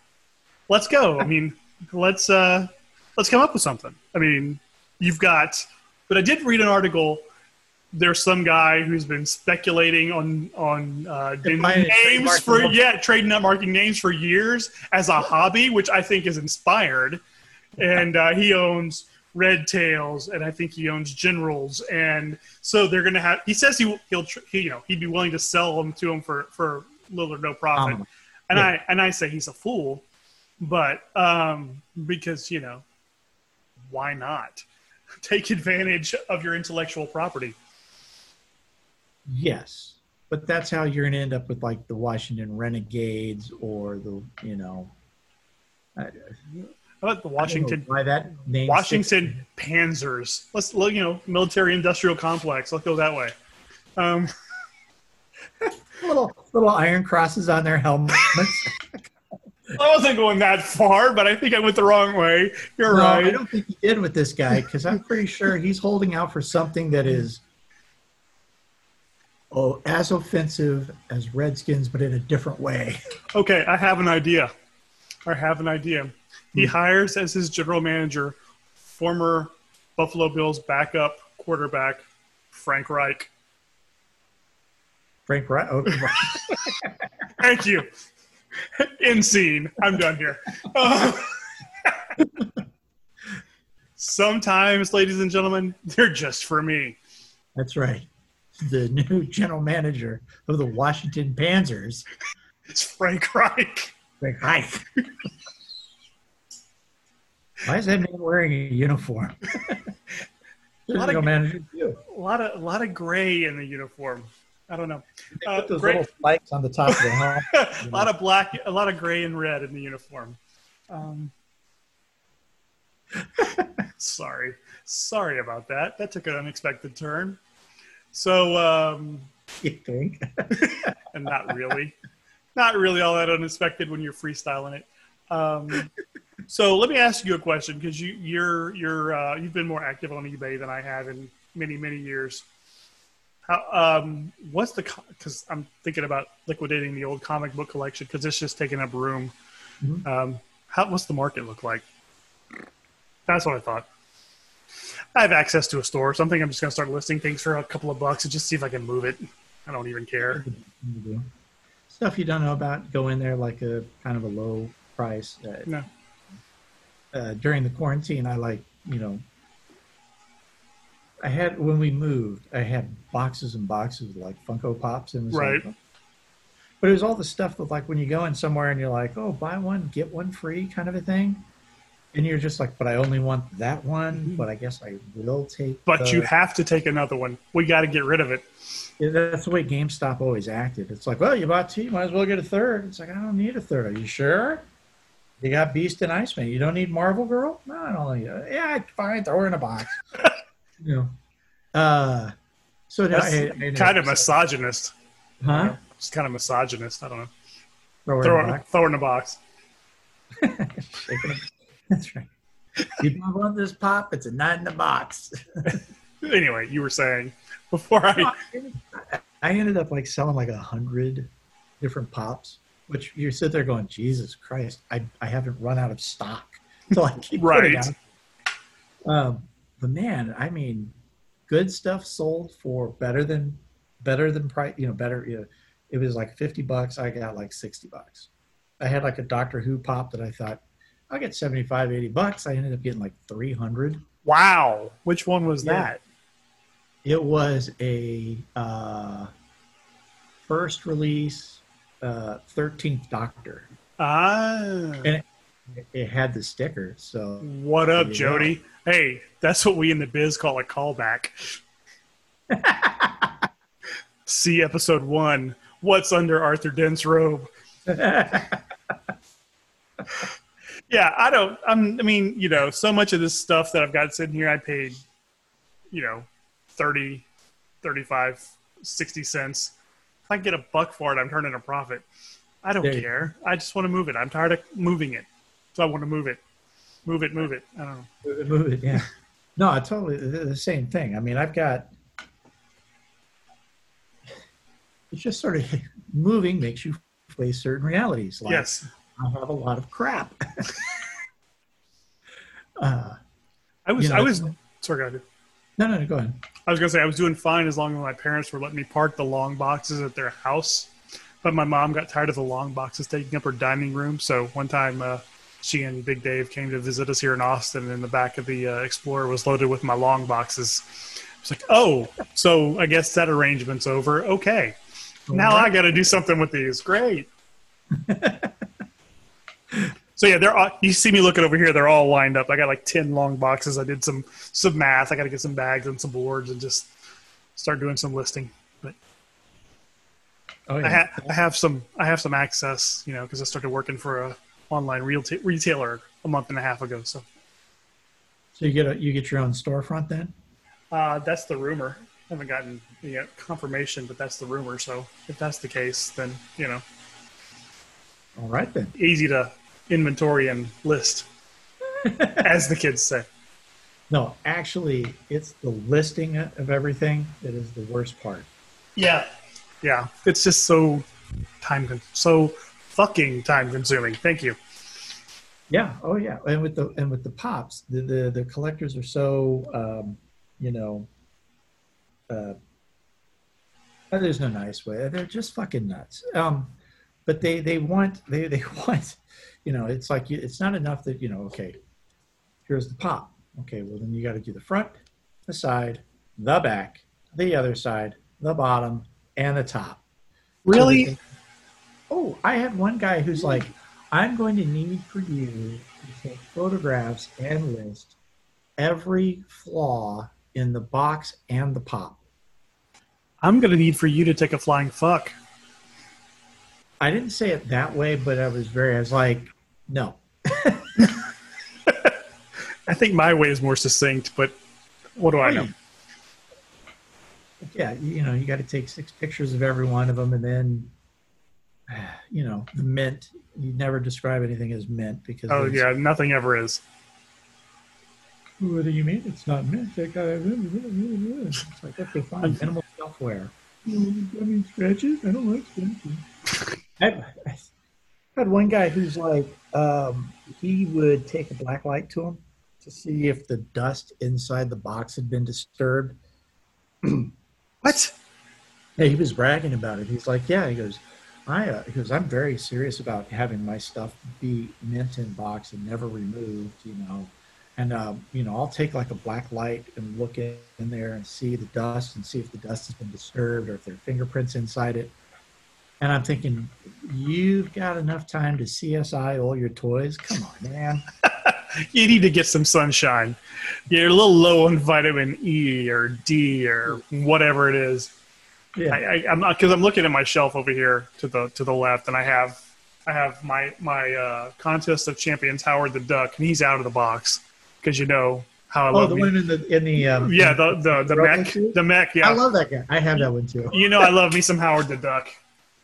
Let's go. I mean, let's uh, let's come up with something. I mean, you've got. But I did read an article. There's some guy who's been speculating on on uh, names for yeah trading up marking names for years as a hobby, which I think is inspired. And uh, he owns Red Tails, and I think he owns Generals, and so they're gonna have. He says he he'll he, you know he'd be willing to sell them to him for for little or no profit. Um, and yeah. I and I say he's a fool, but um, because you know why not take advantage of your intellectual property? yes. But that's how you're going to end up with like the Washington Renegades or the, you know, I, about the Washington why that name Washington Panzers? Let's look, you know, military industrial complex. Let's go that way. Um, little little iron crosses on their helmets. I wasn't going that far, but I think I went the wrong way. You're No, right. I don't think he did with this guy because I'm pretty sure he's holding out for something that is oh as offensive as Redskins, but in a different way. Okay, I have an idea. I have an idea. He hmm. hires as his general manager former Buffalo Bills backup quarterback Frank Reich. Frank Reich. Oh, Thank you. In scene. I'm done here. Uh, sometimes, ladies and gentlemen, they're just for me. that's right. The new general manager of the Washington Panzers, It's Frank Reich. Frank Reich. Why is that man wearing a uniform? Lot of- general manager too. A lot of a lot of gray in the uniform. I don't know. Uh, Put those gray- little spikes on the top of the helmet. a lot of black, a lot of gray and red in the uniform. Um, sorry, sorry about that. That took an unexpected turn. So, um, You think? and not really, not really all that unexpected when you're freestyling it. Um, so let me ask you a question because you, you're you're uh, you've been more active on eBay than I have in many many years. How, um, what's the because I'm thinking about liquidating the old comic book collection because it's just taking up room. Mhm. Um, how what's the market look like? That's what I thought. I have access to a store, so I'm thinking I'm just gonna start listing things for a couple of bucks and just see if I can move it. I don't even care. Stuff you don't know about, go in there like a kind of a low price. Uh, No. uh, during the quarantine, I like, you know, I had, when we moved, I had boxes and boxes of like Funko Pops. And it was like- Right. but it was all the stuff that like when you go in somewhere and you're like, oh, buy one, get one free kind of a thing. And you're just like, but I only want that one, but I guess I will take. Mm-hmm. But the- you have to take another one. We got to get rid of it. Yeah, that's the way GameStop always acted. It's like, well, you bought two, you might as well get a third. It's like, I don't need a third. Are you sure? You got Beast and Iceman. You don't need Marvel Girl? No, I don't need it. Yeah, fine. Throw her in a box. you know. Uh, so That's I, I kind of misogynist. Huh? It's kind of misogynist. I don't know. Throw Throw in a it, box. throw it in a box. It. That's right. You don't want this pop? It's a nine in the box. Anyway, you were saying before I. I ended up like selling like a hundred different pops, which you sit there going, Jesus Christ, I, I haven't run out of stock. So I keep putting Right. out. Um, but man, I mean, good stuff sold for better than better than price. You know, better. You know, it was like fifty bucks. I got like sixty bucks. I had like a Doctor Who pop that I thought I'll get 75, 80 bucks. I ended up getting like three hundred. Wow. Which one was Yeah. that? It was a uh, first release, uh, Thirteenth Doctor. Ah. And- It had the sticker, so What up, Jody? Hey, that's what we in the biz call a callback. See episode one. What's under Arthur Dent's robe? Yeah, I don't. I'm, I mean, you know, so much of this stuff that I've got sitting here, I paid, you know, 30, 35, 60 cents. If I can get a buck for it, I'm turning a profit. I don't There care. I just want to move it. I'm tired of moving it. So I want to move it. Move it, move it. I don't know. Move it, move it, yeah. No, I totally the same thing. I mean, I've got. It's just sort of moving makes you face certain realities. Like yes. I have a lot of crap. uh, I was, you know, I was, sorry, go no, no, no, go ahead. I was gonna say I was doing fine as long as my parents were letting me park the long boxes at their house, but my mom got tired of the long boxes taking up her dining room. So one time, uh, she and Big Dave came to visit us here in Austin, and the back of the uh, Explorer was loaded with my long boxes. It's like, oh, so I guess that arrangement's over. Okay, now I got to do something with these. Great. So yeah, they're all, you see me looking over here. They're all lined up. I got like ten long boxes. I did some some math. I got to get some bags and some boards and just start doing some listing. But Oh, I, ha- I have some I have some access, you know, because I started working for a online real retailer a month and a half ago. So so you get a, you get your own storefront then? uh, that's the rumor. I haven't gotten you know, confirmation, but that's the rumor. So if that's the case, then you know, All right then. easy to inventory and list, as the kids say. No, actually, it's the listing of everything that is the worst part. Yeah, yeah. It's just so time con- so fucking time consuming. Thank you. Yeah. Oh, yeah. And with the and with the pops, the the, the collectors are so um, you know uh, There's no nice way. They're just fucking nuts. Um, but they they want they they want, you know, it's like you, it's not enough that you know. Okay, here's the pop. Okay, well then you got to do the front, the side, the back, the other side, the bottom, and the top. Really? Oh, I had one guy who's like, I'm going to need for you to take photographs and list every flaw in the box and the pop. I'm gonna need for you to take a flying fuck. I didn't say it that way, but I was very, I was like, no. I think my way is more succinct, but what do I know? Yeah, you know, you got to take six pictures of every one of them, and then, you know, the mint. You never describe anything as mint because. Oh yeah, nothing ever is. What do you mean it's not mint? That guy- It's like okay, fine. Minimal self-wear. I mean, scratches. I don't like scratches. I, I had one guy who's like, um, he would take a black light to him to see if the dust inside the box had been disturbed. What? Yeah, he was bragging about it. He's like, yeah, he goes, I, uh, goes, I'm very serious about having my stuff be mint in box and never removed, you know. And, um, you know, I'll take like a black light and look in, in there and see the dust and see if the dust has been disturbed or if there are fingerprints inside it. And I'm thinking, you've got enough time to CSI all your toys? Come on, man. You need to get some sunshine. You're a little low on vitamin E or D or whatever it is. Yeah. I, I, I'm not because I'm looking at my shelf over here to the to the left, and I have I have my my uh, contest of champions Howard the Duck, and he's out of the box because you know how I Oh, love the me. one in the, in the, um, yeah, the the the Broken mech, suit? the mech. Yeah, I love that guy. I have that one too. you know I love me some Howard the Duck.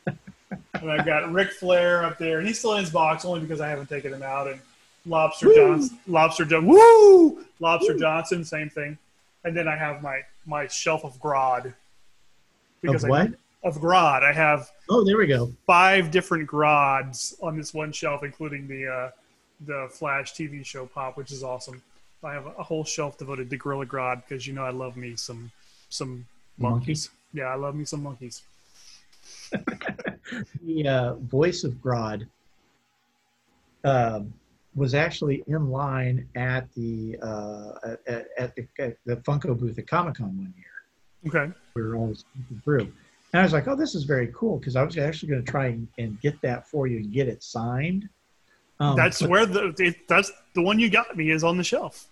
and I've got Ric Flair up there, and he's still in his box only because I haven't taken him out. And Lobster Woo! Johnson, Lobster John, woo, Lobster Woo! Johnson, same thing. And then I have my my shelf of Grodd. Of I- what? of Grodd, I have Oh, there we go. five different Grods on this one shelf, including the uh, the Flash TV show pop, which is awesome. I have a whole shelf devoted to Gorilla Grodd because you know I love me some some monkeys. Yeah, I love me some monkeys. the uh, voice of Grodd um, was actually in line at the uh, at, at, the, at the Funko booth at Comic Con one year. Okay. We were speaking through, and I was like, "Oh, this is very cool," because I was actually going to try and, and get that for you and get it signed. Um, that's but- where the it, that's the one you got me is on the shelf.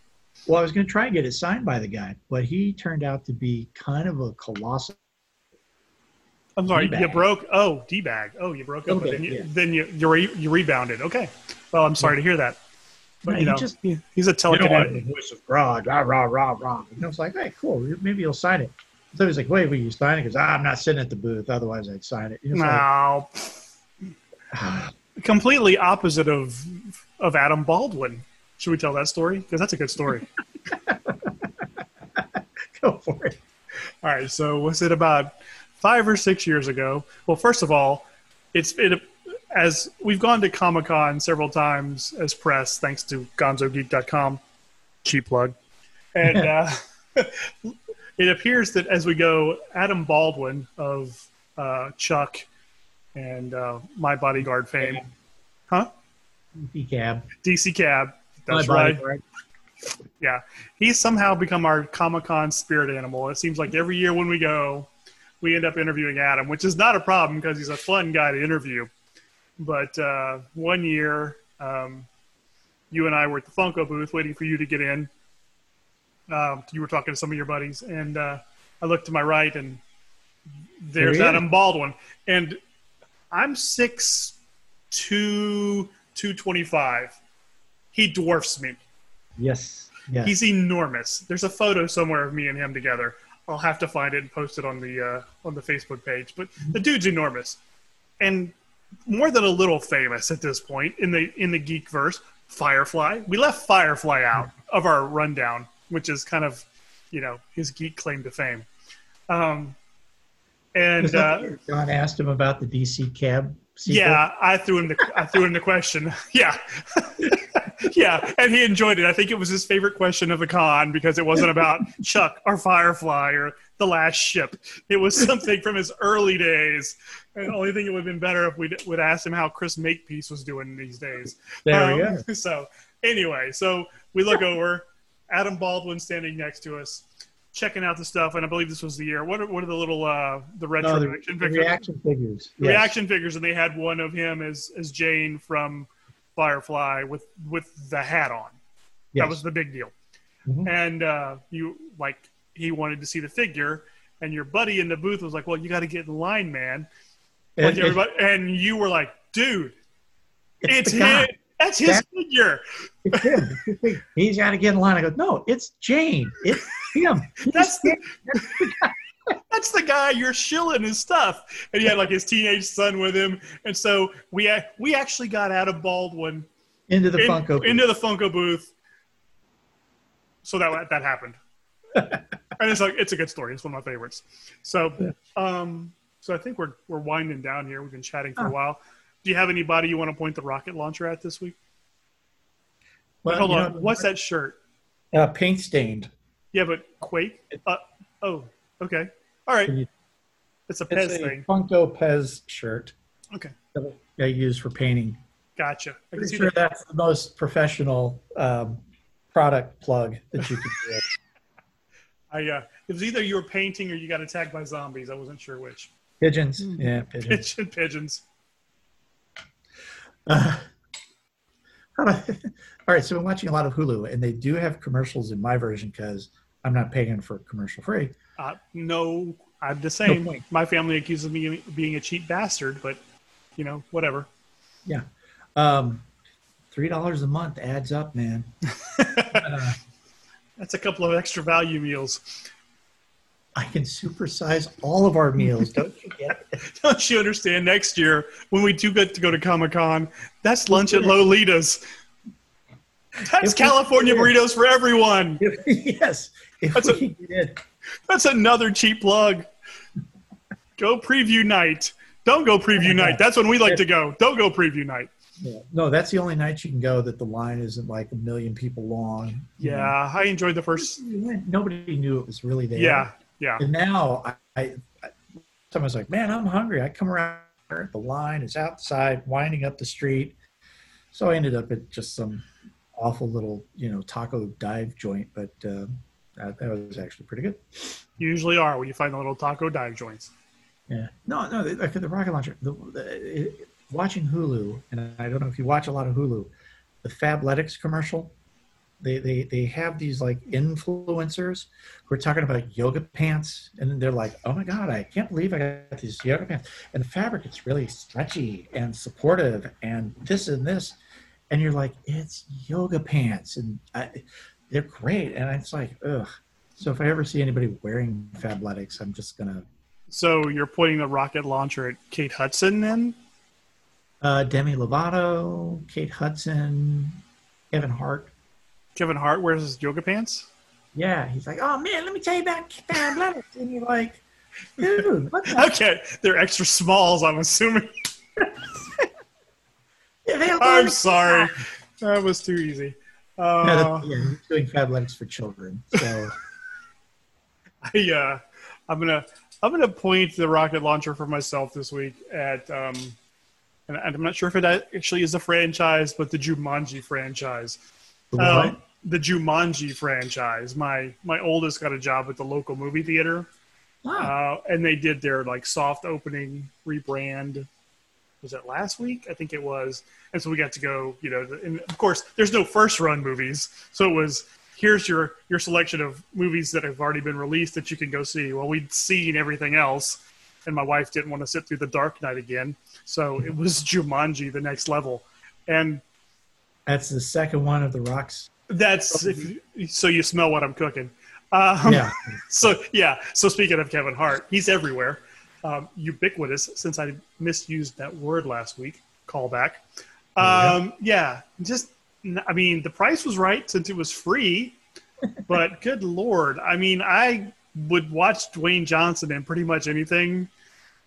well, I was going to try and get it signed by the guy, but he turned out to be kind of a colossal. I'm sorry, you D-bag. broke. Oh, d bag. Oh, you broke up, but then you yeah. then you you, re, you rebounded. Okay. Well, I'm sorry to hear that. But No, you he just- he's a telekinetic. You know what? telekinetic. The voice of Grodd, rah rah rah rah. And I was like, "Hey, cool. Maybe you'll sign it." So he was like, "Wait, will you sign it?" Because ah, I'm not sitting at the booth. Otherwise, I'd sign it. No, like, completely opposite of of Adam Baldwin. Should we tell that story? Because that's a good story. go for it. All right. So was it about five or six years ago? Well, first of all, it's it as we've gone to Comic Con several times as press, thanks to GonzoGeek.com, cheap plug, and uh, it appears that as we go, Adam Baldwin of uh, Chuck and uh, My Bodyguard fame, huh? Cab. DC Cab. That's My right. bodyguard. Yeah, he's somehow become our Comic Con spirit animal. It seems like every year when we go, we end up interviewing Adam, which is not a problem because he's a fun guy to interview. But uh, one year, um, you and I were at the Funko booth waiting for you to get in. Um, you were talking to some of your buddies, and uh, I looked to my right, and there's There. Adam Baldwin, and I'm six two two twenty five. He dwarfs me. Yes. Yes. He's enormous. There's a photo somewhere of me and him together. I'll have to find it and post it on the uh, on the Facebook page. But the dude's enormous, and more than a little famous at this point in the in the geek verse. Firefly. We left Firefly out of our rundown, which is kind of, you know, his geek claim to fame. Um, and uh, John asked him about the DC cab. sequel? yeah, I threw him the I threw him the question. Yeah, yeah, and he enjoyed it. I think it was his favorite question of the con because it wasn't about Chuck or Firefly or the last ship. It was something from his early days. And the only thing it would have been better if we would ask him how Chris Makepeace was doing these days. There we Um, go. So anyway, so we look over, Adam Baldwin standing next to us, checking out the stuff, and I believe this was the year. What are, what are the little uh the retro No, the, reaction the figures? reaction figures. Yes. reaction figures, and they had one of him as as Jayne from Firefly with with the hat on. Yes. That was the big deal. Mhm. And uh, you like he wanted to see the figure, and your buddy in the booth was like, "Well, you got to get in line, man." Like And- everybody, and you were like, "Dude, it's, guy. him. That's his That- figure. It's him. It's his thing. He's got to get in line. I go, no, it's Jayne. It's him. That's the that's the guy you're shilling his stuff." And he had like his teenage son with him, and so we we actually got out of Baldwin into the in- Funko. into the Funko booth. So that that happened, and it's like it's a good story. It's one of my favorites. So, um, so I think we're we're winding down here. We've been chatting for a Oh. while. Do you have anybody you want to point the rocket launcher at this week? Well, Hold on, know, what's that shirt? Uh, paint stained. Yeah, but Quake. Uh, oh, okay, all right. It's a Pez It's a thing. Funko Pez shirt Okay, that I use for painting. gotcha. I Pretty sure that. that's the most professional um, product plug that you can get. I uh, it was either you were painting or you got attacked by zombies. I wasn't sure which. Pigeons. Hmm. Yeah, pigeons. Pigeon pigeons. Uh, all right, so I'm watching a lot of Hulu, and they do have commercials in my version because I'm not paying for commercial free. Uh, no, I'm the same. point. My family accuses me of being a cheap bastard, but you know, whatever. Yeah. Um, Three dollars a month adds up, man. Uh, That's a couple of extra value meals. I can supersize all of our meals. Don't you get it? Don't you understand? Next year, when we do get to go to Comic Con, that's lunch at Lolita's. That's If California burritos for everyone. yes. If That's a- did. That's another cheap plug. Go preview night. Don't go preview night. That's when we like to go. Don't go preview night. Yeah. No, that's the only night you can go that the line isn't like a million people long. You know, Yeah, I enjoyed the first. Nobody knew it was really there. Yeah, yeah. And now I, I, I someone's like, man, I'm hungry. I come around the line is outside, winding up the street. So I ended up at just some awful little, you know, taco dive joint, but uh, that, that was actually pretty good. Usually are when you find the little taco dive joints. Yeah. No, no, the, the rocket launcher. The, the, it, watching Hulu, and I don't know if you watch a lot of Hulu, the Fabletics commercial. They, they they have these like influencers who are talking about yoga pants, and they're like, "Oh my god, I can't believe I got these yoga pants." And the fabric is really stretchy and supportive, and this and this, and you're like, "It's yoga pants," and I, they're great. And it's like, ugh. So if I ever see anybody wearing Fabletics, I'm just gonna So you're pointing the rocket launcher at Kate Hudson then? Uh, Demi Lovato, Kate Hudson, Kevin Hart. Kevin Hart wears his yoga pants? Yeah, he's like, oh man, let me tell you about Fabletics. And you're like, dude, what the Okay, they're extra smalls, I'm assuming. hell? I'm sorry. That was too easy. Yeah, Uh, that's, yeah, he's doing Fabletics for children. So I, uh, I'm gonna I'm gonna point the rocket launcher for myself this week at um, and I'm not sure if it actually is a franchise, but the Jumanji franchise. what? Um, the Jumanji franchise. My my oldest got a job at the local movie theater, Wow. uh, and they did their like soft opening rebrand. Was it last week? I think it was. And so we got to go. You know, and of course, there's no first run movies, so it was here's your your selection of movies that have already been released that you can go see. Well, we'd seen everything else, and my wife didn't want to sit through The Dark Knight again, so it was Jumanji, the next level, and That's the second one of the rocks. That's if, so you smell what I'm cooking. Um, Yeah. So yeah. So speaking of Kevin Hart, he's everywhere, um, ubiquitous. Since I misused that word last week, callback. Um, yeah. Just I mean, the price was right since it was free, but good lord, I mean, I would watch Dwayne Johnson in pretty much anything,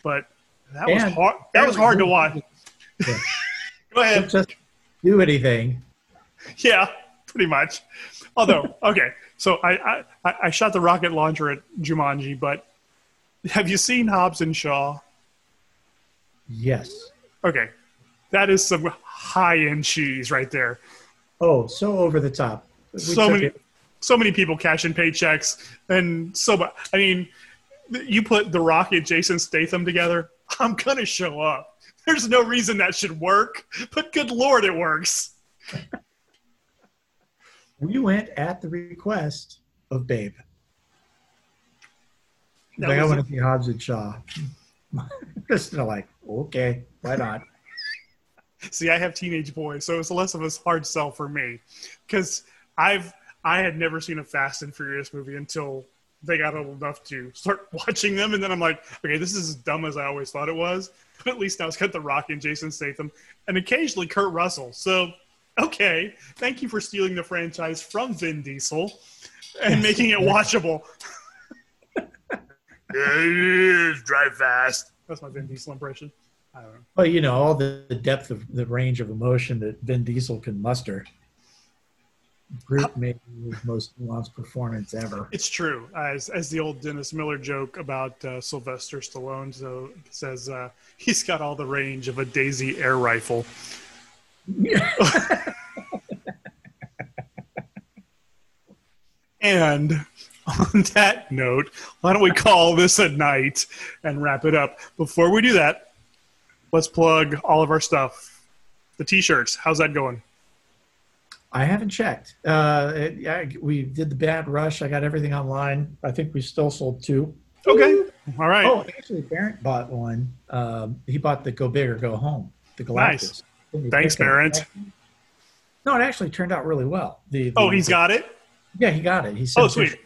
but that was hard. That was hard to watch. Yeah. Go ahead. just do anything. Yeah, pretty much. Although, okay, so I, I I shot the rocket launcher at Jumanji, but have you seen Hobbs and Shaw? Yes. Okay, that is some high end cheese right there. Oh, so over the top. We so many, it- so many people cashing paychecks, and so. I mean, you put The Rock and Jason Statham together, I'm gonna show up. There's no reason that should work, but good lord, it works. We went at the request of Babe. That like, I want to see Hobbs and Shaw. Just like, okay, why not? See, I have teenage boys, so it's less of a hard sell for me because I've I had never seen a Fast and Furious movie until they got old enough to start watching them, and then I'm like, okay, this is as dumb as I always thought it was, but at least now it's got The Rock and Jason Statham, and occasionally Kurt Russell. So, okay, thank you for stealing the franchise from Vin Diesel and making it watchable. yeah, it is. Drive fast. That's my Vin Diesel impression. I don't know. Well, you know, all the, the depth of the range of emotion that Vin Diesel can muster. Groot made his most nuanced performance ever. It's true. As as the old Dennis Miller joke about uh, Sylvester Stallone so says uh, he's got all the range of a Daisy air rifle. And on that note, why don't we call this a night and wrap it up? Before we do that, let's plug all of our stuff. The t-shirts, how's that going? I haven't checked. Uh, it, I, we did the Bad Rush. I got everything online. I think we still sold two. Okay. All right. Oh, actually, Barrett bought one. Um, he bought the Go Big or Go Home, the Galactus. Nice. Thanks? Barrett. No, it actually turned out really well. The, the- Oh, he's got it? Yeah, he got it. He Oh, sweet.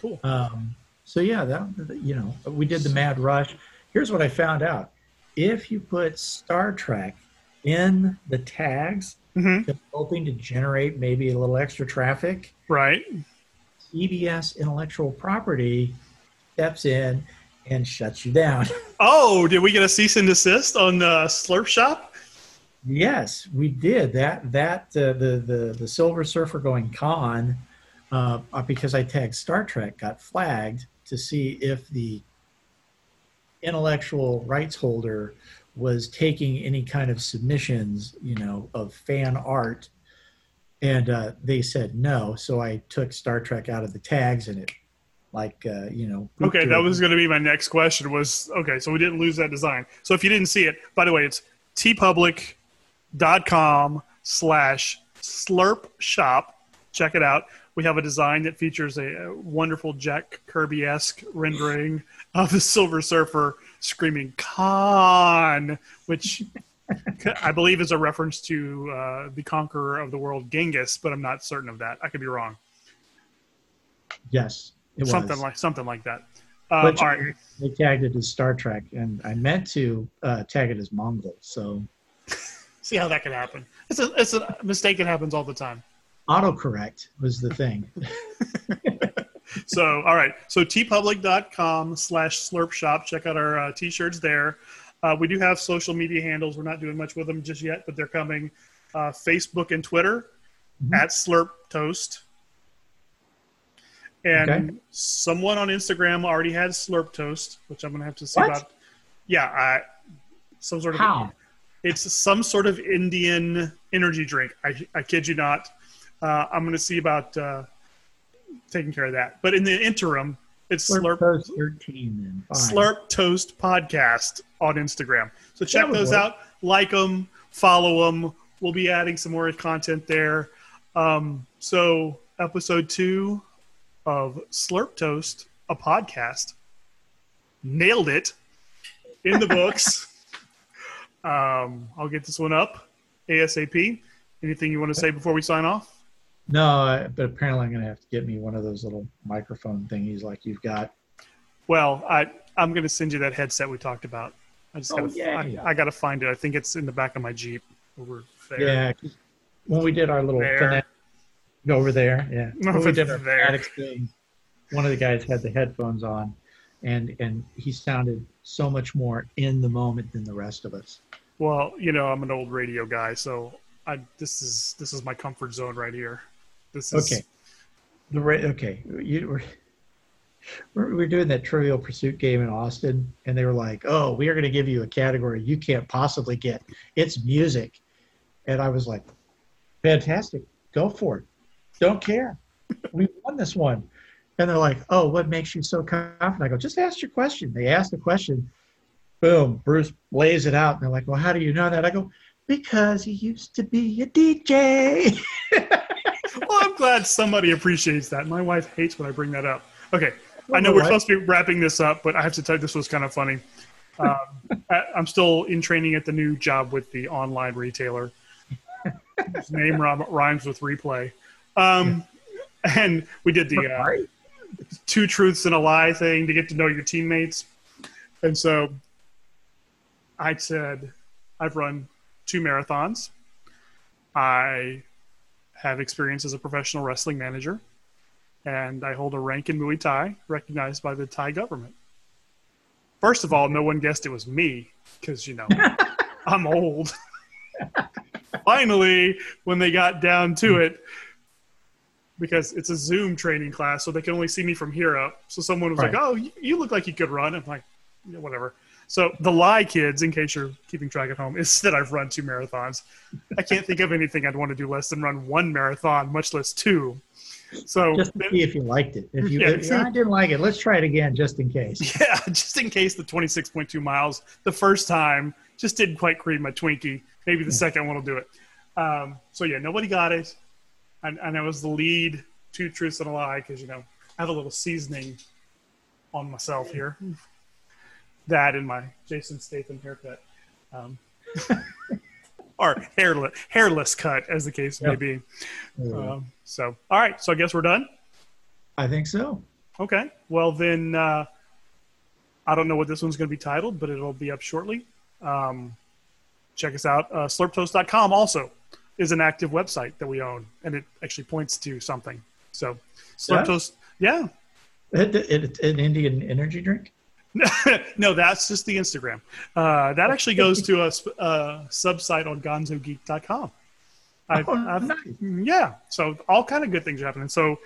Cool. Um, so yeah, that you know, we did the Mad Rush. Here's what I found out: if you put Star Trek in the tags, hmm hoping to generate maybe a little extra traffic, Right. CBS intellectual property steps in and shuts you down. Oh, did we get a cease and desist on the Slurp Shop? Yes, we did that. That uh, the the the Silver Surfer going con uh, uh, because I tagged Star Trek got flagged to see if the intellectual rights holder was taking any kind of submissions, you know, of fan art, and uh, they said no. So I took Star Trek out of the tags, and it, like, uh, you know. Okay, that was going to be my next question. Was okay, so we didn't lose that design. So if you didn't see it, by the way, it's teepublic.com slash slurp shop. Check it out. We have a design that features a, wonderful Jack Kirby esque rendering of the Silver Surfer screaming "Con," which I believe is a reference to uh, the conqueror of the world, Genghis, but I'm not certain of that. I could be wrong. yes, it was. something like something like that. Um, But all right. they tagged it as Star Trek, and I meant to uh, tag it as Mongol. So See how that could happen. It's a it's a mistake that happens all the time. autocorrect was the thing. So all right. So teepublic.com slash slurp shop. Check out our uh, t-shirts there. Uh, we do have social media handles. We're not doing much with them just yet, but they're coming. Uh, Facebook and Twitter Mhm. at Slurp Toast. And Okay. someone on Instagram already had Slurp Toast, which I'm gonna have to see What? about. Yeah, I, some sort of How? It's some sort of Indian energy drink. I, I kid you not. Uh, I'm going to see about uh, taking care of that. But in the interim, it's Slurp Slurp, Toast 13 then. Fine. Slurp Toast Podcast on Instagram. So check those work. out, like them, follow them. We'll be adding some more content there. Um, so episode two of Slurp Toast, a podcast, nailed it in the books. um, I'll get this one up ASAP. Anything you want to say before we sign off? No, I- but apparently I'm going to have to get me one of those little microphone thingies like you've got. Well, I I'm going to send you that headset we talked about. I just Oh, gotta, yay. I, I got to find it. I think it's in the back of my Jeep over there. Yeah, 'cause when we did our little There. fana- over there, yeah, when we did our there. thing, one of the guys had the headphones on, and and he sounded so much more in the moment than the rest of us. Well, you know, I'm an old radio guy, so I this is this is my comfort zone right here. This is Okay. The ra- okay, you were we're, we're doing that Trivial Pursuit game in Austin, and they were like, "Oh, we are going to give you a category you can't possibly get. It's music," and I was like, "Fantastic, go for it. Don't care. We won this one." And they're like, "Oh, what makes you so confident?" I go, "Just ask your question." They ask the question. Boom, Bruce lays it out, and they're like, "Well, how do you know that?" I go, "Because he used to be a DJ." well, I'm glad somebody appreciates that. My wife hates when I bring that up. Okay, I know we're supposed to be wrapping this up, but I have to tell you this was kind of funny. Um, I, I'm still in training at the new job with the online retailer. His name rhymes with replay. Um, and we did the uh? Two truths and a lie thing to get to know your teammates. And so I said, I've run two marathons. I have experience as a professional wrestling manager, and I hold a rank in Muay Thai recognized by the Thai government. First of all, no one guessed it was me because, you know, I'm old. Finally, when they got down to it, because it's a Zoom training class, so they can only see me from here up. So someone was Right. like, "Oh, you- you look like you could run." I'm like, yeah, "Whatever." So the lie, kids, in case you're keeping track at home, is that I've run two marathons. I can't think of anything I'd want to do less than run one marathon, much less two. So just to see if you liked it. If you, Yeah, if I didn't like it, let's try it again just in case. yeah, just in case the 26.2 miles the first time just didn't quite create my Twinkie. Maybe the second one will do it. Um, so yeah, nobody got it, and, and I was the lead. Two truths and a lie because you know I have a little seasoning on myself here. That and my Jason Statham haircut, um, or hairless hairless cut, as the case may be. Uh, Um, so all right, so I guess we're done. I think so. Okay. Well, then uh, I don't know what this one's going to be titled, but it'll be up shortly. Um, check us out. Uh, slurptoast.com also is an active website that we own, and it actually points to something. So, Slurptoast, yeah. It, it, an Indian energy drink. no, that's just the Instagram. Uh, that actually goes to a, sp- uh sub-site on gonzogeek.com. I've, Oh, I've, nice. yeah so all kind of good things are happening so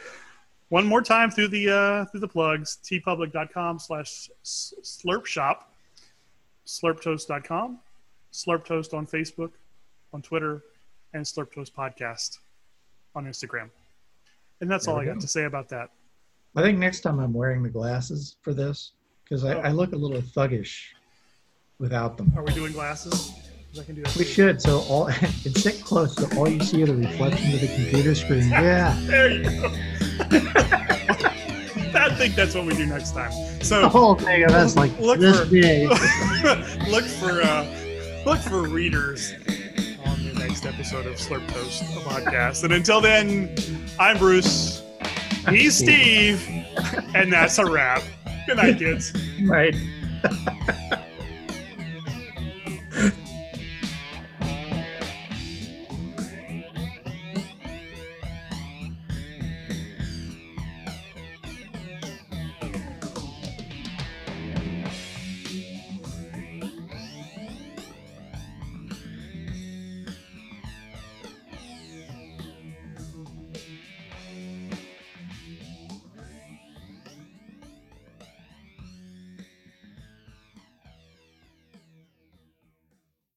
one more time through the uh through the plugs teepublic.com slash slurp shop slurptoast.com slurp toast on facebook on twitter and slurp toast podcast on instagram and that's There all i got to say about that I think next time I'm wearing the glasses for this because I, Oh. I look a little thuggish without them. are we doing glasses? I can do that We too. should. So all and sit close so all you see are the reflection of the computer screen. Yeah. there you go i think that's what we do next time so The whole thing of us like Look for- look for uh, look for readers next episode of Slurp Toast the podcast. And until then, I'm Bruce. He's Steve, and that's a wrap. Good night, kids. Right.